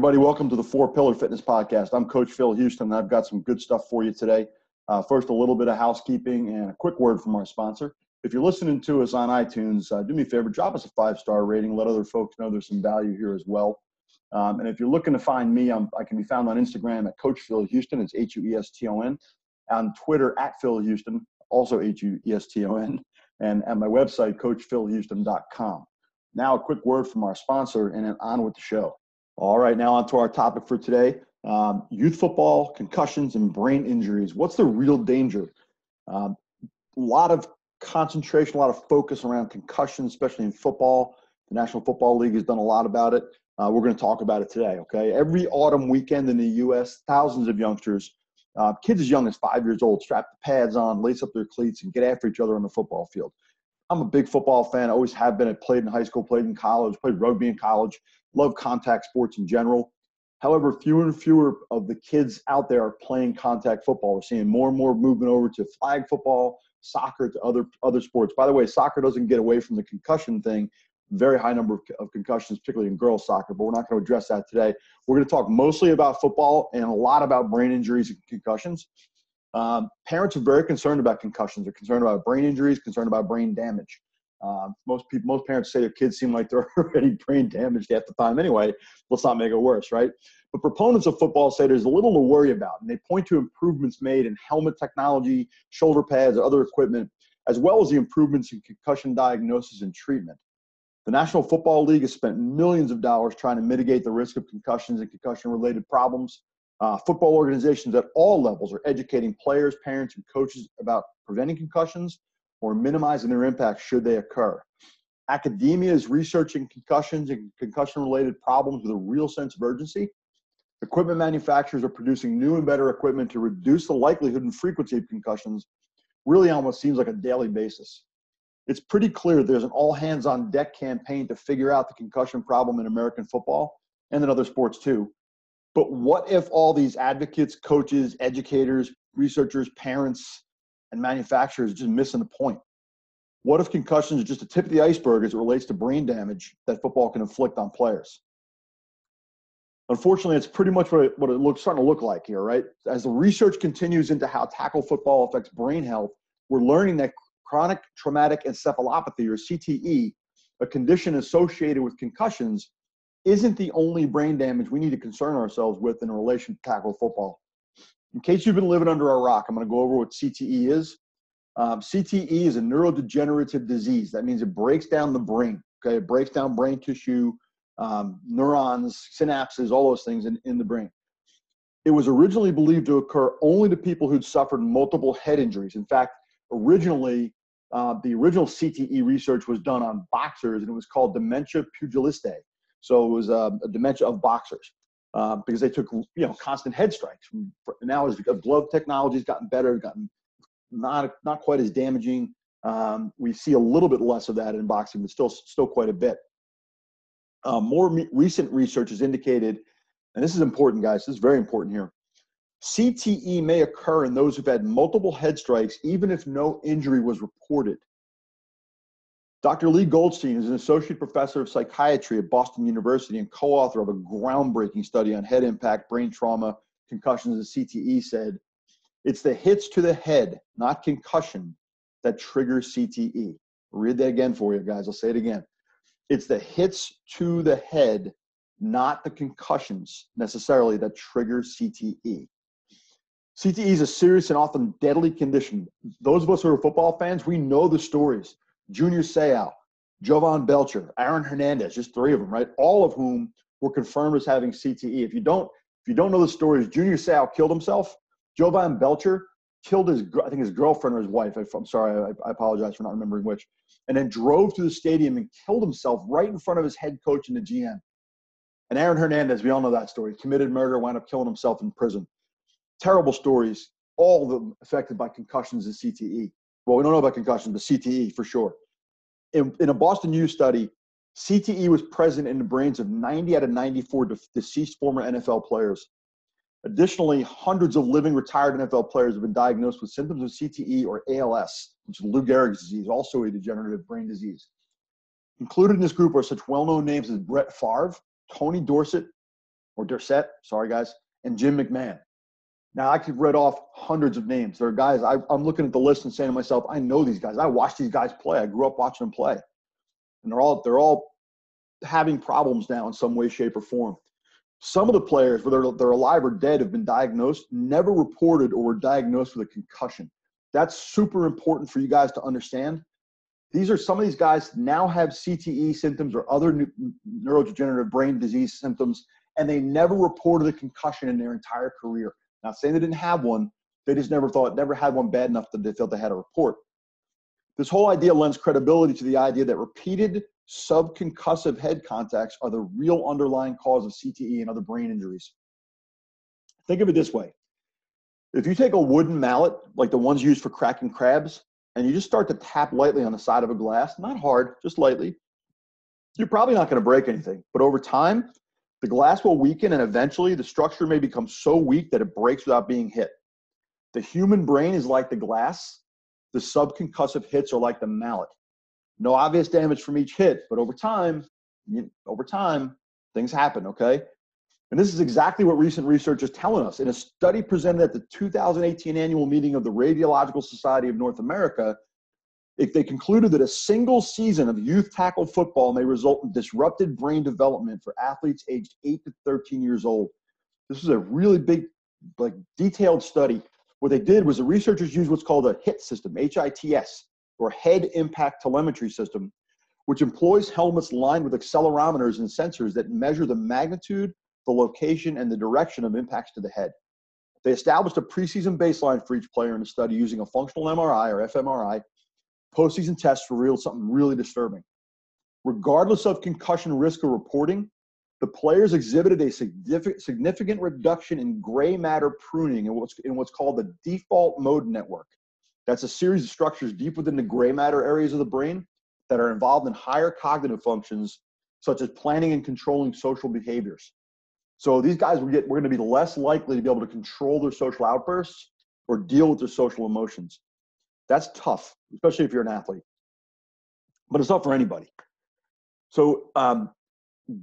everybody. Welcome to the Four Pillar Fitness Podcast. I'm Coach Phil Hueston, and I've got some good stuff for you today. Uh, first, a little bit of housekeeping and a quick word from our sponsor. If you're listening to us on iTunes, uh, do me a favor, drop us a five star rating. Let other folks know there's some value here as well. Um, and if you're looking to find me, I'm, i can be found on Instagram at Coach Phil Hueston. It's H U E S T O N. On Twitter at Phil Hueston, also H U E S T O N. And at my website, CoachPhilHueston.com. Now, a quick word from our sponsor, and then on with the show. All right, now on to our topic for today um, youth football, concussions, and brain injuries. What's the real danger? Um, a lot of concentration, a lot of focus around concussions, especially in football. The National Football League has done a lot about it. Uh, we're going to talk about it today, okay? Every autumn weekend in the U.S., thousands of youngsters, uh, kids as young as five years old, strap the pads on, lace up their cleats, and get after each other on the football field. I'm a big football fan, I always have been. I played in high school, played in college, played rugby in college, love contact sports in general. However, fewer and fewer of the kids out there are playing contact football. We're seeing more and more movement over to flag football, soccer, to other other sports. By the way, soccer doesn't get away from the concussion thing. Very high number of, of concussions, particularly in girls soccer, but we're not going to address that today. We're going to talk mostly about football and a lot about brain injuries and concussions. Um, parents are very concerned about concussions. They're concerned about brain injuries, concerned about brain damage. Um, most people, most parents say their kids seem like they're already brain damaged at the time anyway. Let's not make it worse, right? But proponents of football say there's a little to worry about, and they point to improvements made in helmet technology, shoulder pads, other equipment, as well as the improvements in concussion diagnosis and treatment. The National Football League has spent millions of dollars trying to mitigate the risk of concussions and concussion-related problems. Uh, football organizations at all levels are educating players, parents, and coaches about preventing concussions or minimizing their impact should they occur. Academia is researching concussions and concussion related problems with a real sense of urgency. Equipment manufacturers are producing new and better equipment to reduce the likelihood and frequency of concussions, really on almost seems like a daily basis. It's pretty clear there's an all hands on deck campaign to figure out the concussion problem in American football and in other sports too. But what if all these advocates, coaches, educators, researchers, parents, and manufacturers just missing the point. What if concussions are just the tip of the iceberg as it relates to brain damage that football can inflict on players? Unfortunately, it's pretty much what it, what it looks starting to look like here, right? As the research continues into how tackle football affects brain health, we're learning that chronic traumatic encephalopathy, or CTE, a condition associated with concussions, isn't the only brain damage we need to concern ourselves with in relation to tackle football. In case you've been living under a rock, I'm going to go over what CTE is. Um, CTE is a neurodegenerative disease. That means it breaks down the brain. Okay, it breaks down brain tissue, um, neurons, synapses, all those things in, in the brain. It was originally believed to occur only to people who'd suffered multiple head injuries. In fact, originally, uh, the original CTE research was done on boxers, and it was called dementia pugilistic. So it was uh, a dementia of boxers uh, because they took you know constant head strikes. Now as glove technology has gotten better, gotten not not quite as damaging. Um, we see a little bit less of that in boxing, but still still quite a bit. Uh, more me- recent research has indicated, and this is important, guys. This is very important here. CTE may occur in those who've had multiple head strikes, even if no injury was reported. Dr. Lee Goldstein is an associate professor of psychiatry at Boston University and co author of a groundbreaking study on head impact, brain trauma, concussions, and CTE. Said, It's the hits to the head, not concussion, that trigger CTE. I'll read that again for you guys. I'll say it again. It's the hits to the head, not the concussions necessarily, that trigger CTE. CTE is a serious and often deadly condition. Those of us who are football fans, we know the stories. Junior Seau, Jovan Belcher, Aaron Hernandez, just three of them, right? All of whom were confirmed as having CTE. If you don't, if you don't know the stories, Junior Seau killed himself. Jovan Belcher killed his, I think his girlfriend or his wife. I'm sorry, I, I apologize for not remembering which. And then drove to the stadium and killed himself right in front of his head coach and the GM. And Aaron Hernandez, we all know that story. Committed murder, wound up killing himself in prison. Terrible stories, all of them affected by concussions and CTE well, we don't know about concussions, but CTE for sure. In, in a Boston U study, CTE was present in the brains of 90 out of 94 de- deceased former NFL players. Additionally, hundreds of living retired NFL players have been diagnosed with symptoms of CTE or ALS, which is Lou Gehrig's disease, also a degenerative brain disease. Included in this group are such well known names as Brett Favre, Tony Dorsett, or Dorsett, sorry guys, and Jim McMahon. Now I could read off hundreds of names. There are guys I, I'm looking at the list and saying to myself, I know these guys. I watched these guys play. I grew up watching them play, and they're all they're all having problems now in some way, shape, or form. Some of the players, whether they're alive or dead, have been diagnosed, never reported or were diagnosed with a concussion. That's super important for you guys to understand. These are some of these guys now have CTE symptoms or other neurodegenerative brain disease symptoms, and they never reported a concussion in their entire career. Not saying they didn't have one, they just never thought, never had one bad enough that they felt they had a report. This whole idea lends credibility to the idea that repeated subconcussive head contacts are the real underlying cause of CTE and other brain injuries. Think of it this way if you take a wooden mallet, like the ones used for cracking crabs, and you just start to tap lightly on the side of a glass, not hard, just lightly, you're probably not going to break anything. But over time, the glass will weaken and eventually the structure may become so weak that it breaks without being hit. The human brain is like the glass, the subconcussive hits are like the mallet. No obvious damage from each hit, but over time, over time, things happen, okay? And this is exactly what recent research is telling us. In a study presented at the 2018 annual meeting of the Radiological Society of North America, if they concluded that a single season of youth tackle football may result in disrupted brain development for athletes aged 8 to 13 years old. This is a really big, like detailed study. What they did was the researchers used what's called a HIT system, H-I-T-S, or Head Impact Telemetry System, which employs helmets lined with accelerometers and sensors that measure the magnitude, the location, and the direction of impacts to the head. They established a preseason baseline for each player in the study using a functional MRI or fMRI postseason tests revealed something really disturbing. Regardless of concussion risk or reporting, the players exhibited a significant, reduction in gray matter pruning in what's, in what's called the default mode network. That's a series of structures deep within the gray matter areas of the brain that are involved in higher cognitive functions, such as planning and controlling social behaviors. So these guys will get, we're going to be less likely to be able to control their social outbursts or deal with their social emotions. That's tough, especially if you're an athlete. But it's not for anybody. So, um,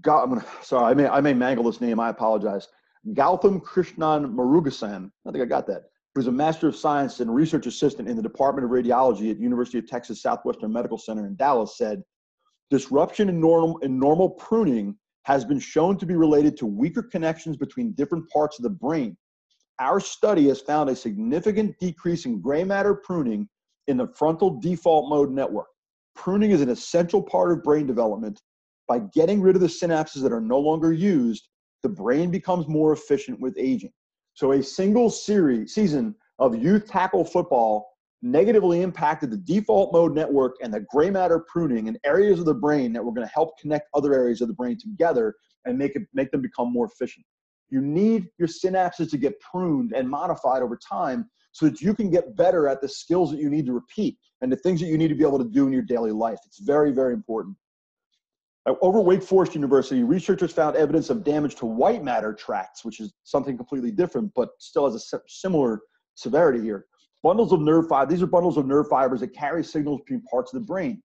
God, I'm gonna sorry, I may I may mangle this name. I apologize. Gowtham Krishnan Murugesan. I think I got that. Who's a Master of Science and Research Assistant in the Department of Radiology at University of Texas Southwestern Medical Center in Dallas, said, "Disruption in normal in normal pruning has been shown to be related to weaker connections between different parts of the brain. Our study has found a significant decrease in gray matter pruning in the frontal default mode network. Pruning is an essential part of brain development. By getting rid of the synapses that are no longer used, the brain becomes more efficient with aging. So a single series season of youth tackle football negatively impacted the default mode network and the gray matter pruning in areas of the brain that were going to help connect other areas of the brain together and make it make them become more efficient. You need your synapses to get pruned and modified over time so that you can get better at the skills that you need to repeat and the things that you need to be able to do in your daily life. It's very, very important. Over Wake Forest University, researchers found evidence of damage to white matter tracts, which is something completely different, but still has a similar severity here. Bundles of nerve fibers, these are bundles of nerve fibers that carry signals between parts of the brain.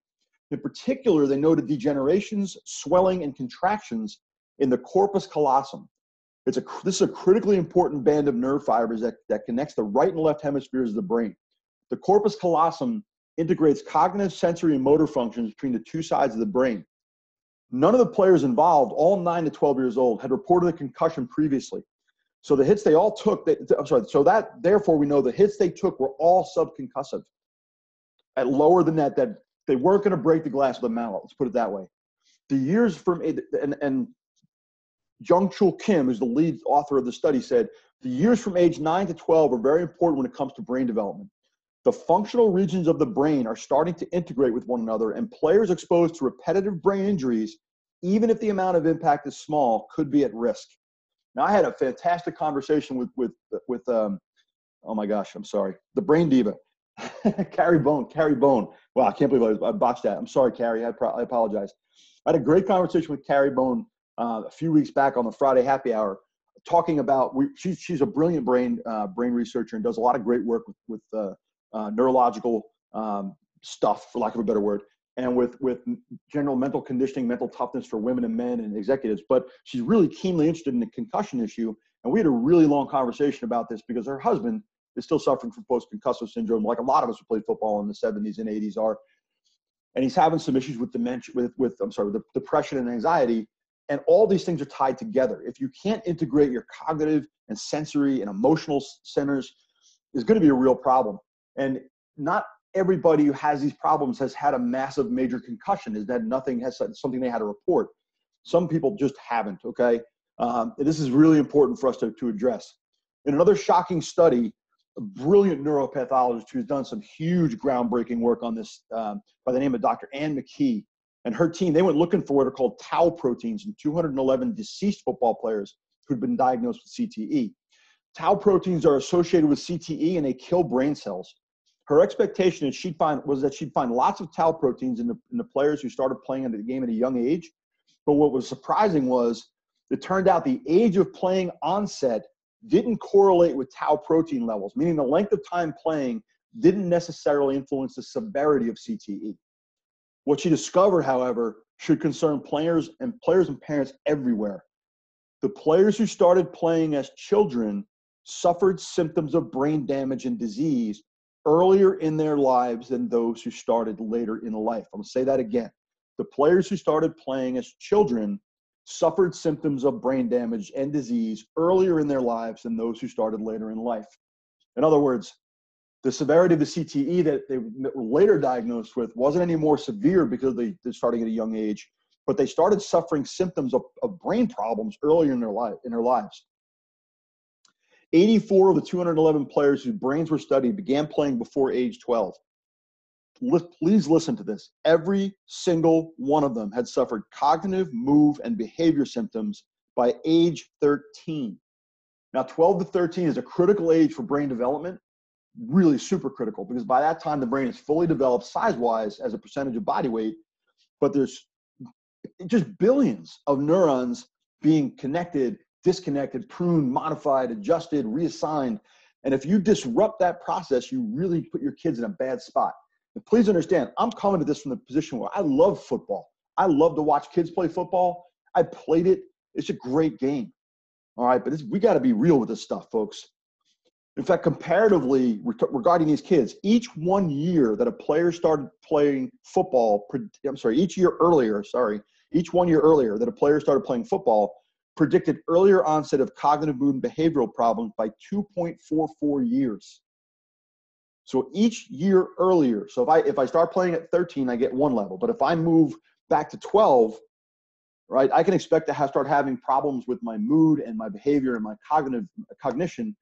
In particular, they noted degenerations, swelling, and contractions in the corpus callosum, it's a, this is a critically important band of nerve fibers that, that connects the right and left hemispheres of the brain. The corpus callosum integrates cognitive, sensory, and motor functions between the two sides of the brain. None of the players involved, all 9 to 12 years old, had reported a concussion previously. So the hits they all took, they, I'm sorry, so that, therefore, we know the hits they took were all subconcussive at lower than that, that they weren't going to break the glass with a mallet. Let's put it that way. The years from, and, and Jung Chul Kim, who's the lead author of the study, said the years from age 9 to 12 are very important when it comes to brain development. The functional regions of the brain are starting to integrate with one another, and players exposed to repetitive brain injuries, even if the amount of impact is small, could be at risk. Now, I had a fantastic conversation with with with um, oh my gosh, I'm sorry, the brain diva, Carrie Bone. Carrie Bone. Wow, I can't believe I, botched that. I'm sorry, Carrie. I, pro- I apologize. I had a great conversation with Carrie Bone uh, a few weeks back on the Friday Happy Hour, talking about we, she's she's a brilliant brain uh, brain researcher and does a lot of great work with with uh, uh, neurological um, stuff, for lack of a better word. and with with general mental conditioning, mental toughness for women and men and executives. But she's really keenly interested in the concussion issue, and we had a really long conversation about this because her husband is still suffering from post-concussive syndrome, like a lot of us who played football in the 70s and 80s are. And he's having some issues with dementia, with, with I'm sorry, with depression and anxiety. And all these things are tied together. If you can't integrate your cognitive and sensory and emotional centers, is going to be a real problem. And not everybody who has these problems has had a massive major concussion, is that nothing has something they had to report. Some people just haven't, okay? Um, this is really important for us to, to address. In another shocking study, a brilliant neuropathologist who's done some huge groundbreaking work on this um, by the name of Dr. Anne McKee and her team, they went looking for what are called tau proteins in 211 deceased football players who'd been diagnosed with CTE. Tau proteins are associated with CTE and they kill brain cells. Her expectation is she'd find, was that she'd find lots of tau proteins in the, in the players who started playing the game at a young age. But what was surprising was it turned out the age of playing onset didn't correlate with tau protein levels, meaning the length of time playing didn't necessarily influence the severity of CTE. What she discovered, however, should concern players and players and parents everywhere. The players who started playing as children suffered symptoms of brain damage and disease earlier in their lives than those who started later in life. I'm going to say that again. The players who started playing as children suffered symptoms of brain damage and disease earlier in their lives than those who started later in life. In other words, the severity of the CTE that they were later diagnosed with wasn't any more severe because they, they're starting at a young age, but they started suffering symptoms of, of brain problems earlier in their life in their lives. 84 of the 211 players whose brains were studied began playing before age 12 please listen to this. Every single one of them had suffered cognitive, move, and behavior symptoms by age 13. Now, 12 to 13 is a critical age for brain development, really super critical, because by that time the brain is fully developed size wise as a percentage of body weight, but there's just billions of neurons being connected, disconnected, pruned, modified, adjusted, reassigned. And if you disrupt that process, you really put your kids in a bad spot. And please understand, I'm coming to this from the position where I love football. I love to watch kids play football. I played it. It's a great game. All right, but we got to be real with this stuff, folks. In fact, comparatively regarding these kids, each one year that a player started playing football, I'm sorry, each year earlier, sorry, each one year earlier that a player started playing football predicted earlier onset of cognitive mood and behavioral problems by 2.44 years. So each year earlier, so if I if I start playing at 13, I get one level. But if I move back to 12, right, I can expect to have start having problems with my mood and my behavior and my cognitive cognition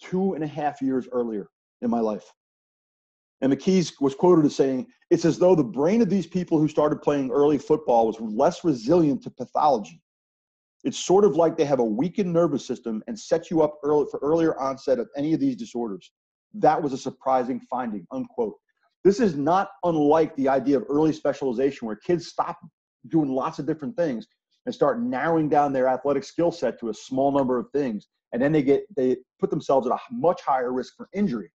two and a half years earlier in my life. And McKee's was quoted as saying, "It's as though the brain of these people who started playing early football was less resilient to pathology. It's sort of like they have a weakened nervous system and set you up early for earlier onset of any of these disorders." That was a surprising finding, unquote. This is not unlike the idea of early specialization where kids stop doing lots of different things and start narrowing down their athletic skill set to a small number of things. And then they get they put themselves at a much higher risk for injury.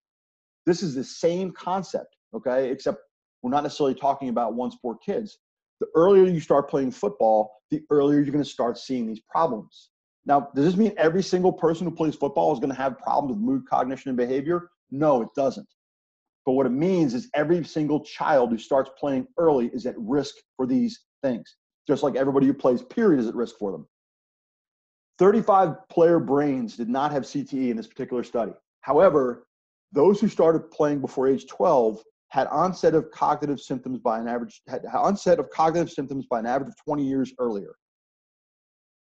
This is the same concept, okay? Except we're not necessarily talking about one sport kids. The earlier you start playing football, the earlier you're going to start seeing these problems. Now, does this mean every single person who plays football is going to have problems with mood, cognition, and behavior? No, it doesn't. But what it means is every single child who starts playing early is at risk for these things, just like everybody who plays, period, is at risk for them. 35 player brains did not have CTE in this particular study. However, those who started playing before age 12 had onset of cognitive symptoms by an average had onset of cognitive symptoms by an average of 20 years earlier.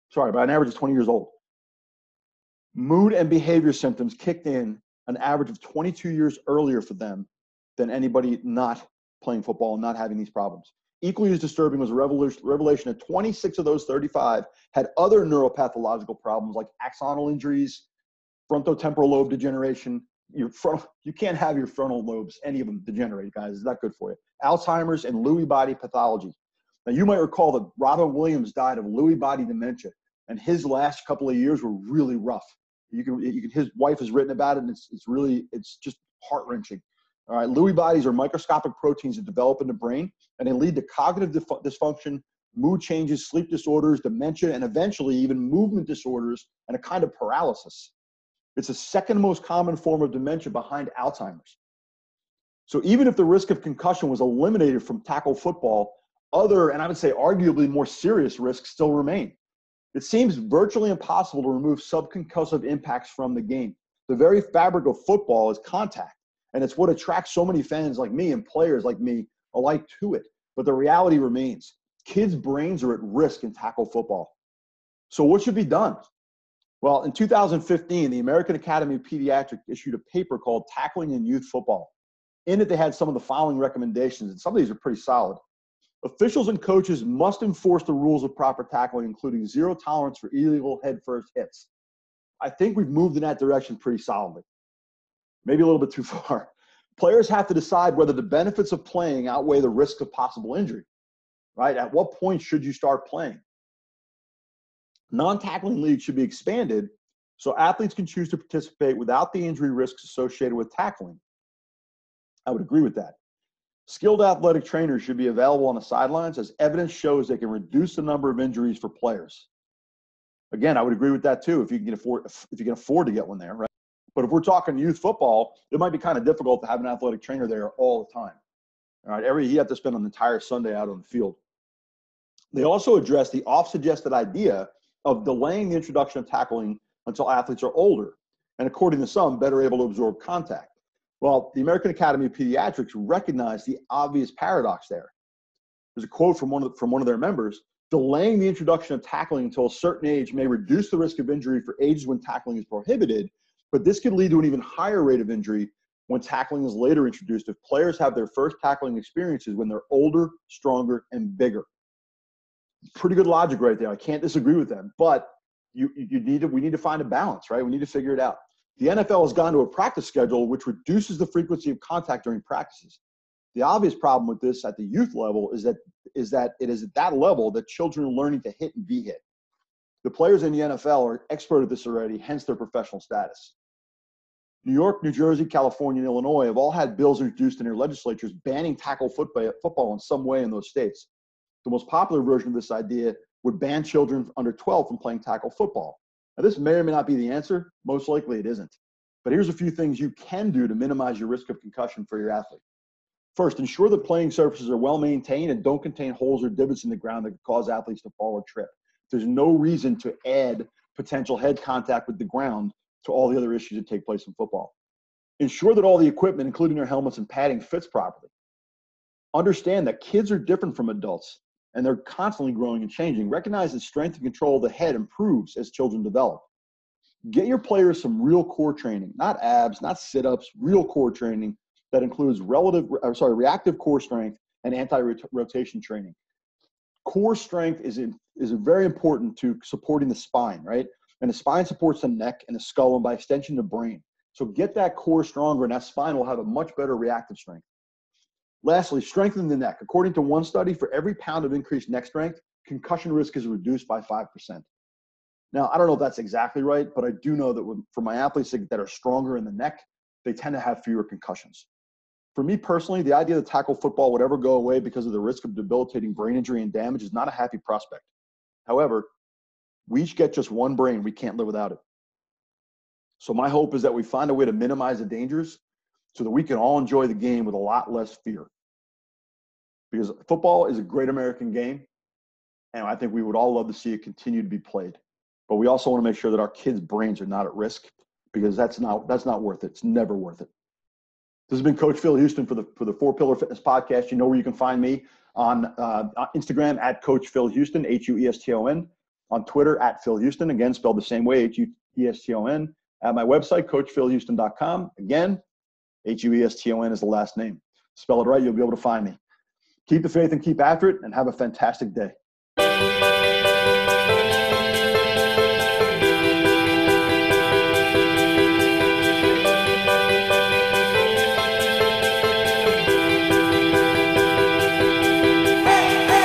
Sorry, by an average of 20 years old. Mood and behavior symptoms kicked in an average of 22 years earlier for them than anybody not playing football and not having these problems. Equally as disturbing was revelation that 26 of those 35 had other neuropathological problems like axonal injuries, frontotemporal lobe degeneration. Your front, you can't have your frontal lobes, any of them degenerate, guys. It's not good for you. Alzheimer's and Lewy body pathology. Now, you might recall that Robin Williams died of Lewy body dementia, and his last couple of years were really rough. You can, you can his wife has written about it, and it's, it's really, it's just heart wrenching. All right, Lewy bodies are microscopic proteins that develop in the brain, and they lead to cognitive dysfunction, mood changes, sleep disorders, dementia, and eventually even movement disorders and a kind of paralysis. It's the second most common form of dementia behind Alzheimer's. So even if the risk of concussion was eliminated from tackle football, other, and I would say arguably more serious risks still remain. It seems virtually impossible to remove subconcussive impacts from the game. The very fabric of football is contact, and it's what attracts so many fans like me and players like me alike to it. But the reality remains kids' brains are at risk in tackle football. So, what should be done? Well, in 2015, the American Academy of Pediatrics issued a paper called Tackling in Youth Football. In it, they had some of the following recommendations, and some of these are pretty solid. Officials and coaches must enforce the rules of proper tackling, including zero tolerance for illegal head first hits. I think we've moved in that direction pretty solidly. Maybe a little bit too far. Players have to decide whether the benefits of playing outweigh the risk of possible injury, right? At what point should you start playing? Non tackling leagues should be expanded so athletes can choose to participate without the injury risks associated with tackling. I would agree with that. Skilled athletic trainers should be available on the sidelines as evidence shows they can reduce the number of injuries for players. Again, I would agree with that too if you can afford if you can afford to get one there, right? But if we're talking youth football, it might be kind of difficult to have an athletic trainer there all the time. All right, every you have to spend an entire Sunday out on the field. They also address the off-suggested idea of delaying the introduction of tackling until athletes are older, and according to some, better able to absorb contact. Well, the American Academy of Pediatrics recognized the obvious paradox there. There's a quote from one of, from one of their members delaying the introduction of tackling until a certain age may reduce the risk of injury for ages when tackling is prohibited, but this could lead to an even higher rate of injury when tackling is later introduced if players have their first tackling experiences when they're older, stronger, and bigger. Pretty good logic right there. I can't disagree with them, but you, you need to, we need to find a balance, right? We need to figure it out. The NFL has gone to a practice schedule which reduces the frequency of contact during practices. The obvious problem with this at the youth level is that is that it is at that level that children are learning to hit and be hit. The players in the NFL are expert at this already, hence their professional status. New York, New Jersey, California, and Illinois have all had bills introduced in their legislatures banning tackle football in some way in those states. The most popular version of this idea would ban children under 12 from playing tackle football. Now, this may or may not be the answer. Most likely it isn't. But here's a few things you can do to minimize your risk of concussion for your athlete. First, ensure that playing surfaces are well maintained and don't contain holes or divots in the ground that could cause athletes to fall or trip. There's no reason to add potential head contact with the ground to all the other issues that take place in football. Ensure that all the equipment, including their helmets and padding, fits properly. Understand that kids are different from adults and they're constantly growing and changing. Recognize that strength and control of the head improves as children develop. Get your players some real core training, not abs, not sit-ups, real core training that includes relative, or sorry, reactive core strength and anti-rotation training. Core strength is in, is very important to supporting the spine, right? And the spine supports the neck and the skull, and by extension, the brain. So get that core stronger, and that spine will have a much better reactive strength. Lastly, strengthen the neck. According to one study, for every pound of increased neck strength, concussion risk is reduced by 5%. Now, I don't know if that's exactly right, but I do know that for my athletes that are stronger in the neck, they tend to have fewer concussions. For me personally, the idea that tackle football would ever go away because of the risk of debilitating brain injury and damage is not a happy prospect. However, we each get just one brain. We can't live without it. So my hope is that we find a way to minimize the dangers so that we can all enjoy the game with a lot less fear. Because football is a great American game, and I think we would all love to see it continue to be played. But we also want to make sure that our kids' brains are not at risk because that's not that's not worth it. It's never worth it. This has been Coach Phil Hueston for the for the Four Pillar Fitness Podcast. You know where you can find me on uh, Instagram at Coach Phil Hueston, H U E S T O N, on Twitter at Phil Hueston, again spelled the same way, H U E S T O N. At my website, CoachPhilHueston.com. Again, H U E S T O N is the last name. Spell it right, you'll be able to find me. Keep the faith and keep after it, and have a fantastic day.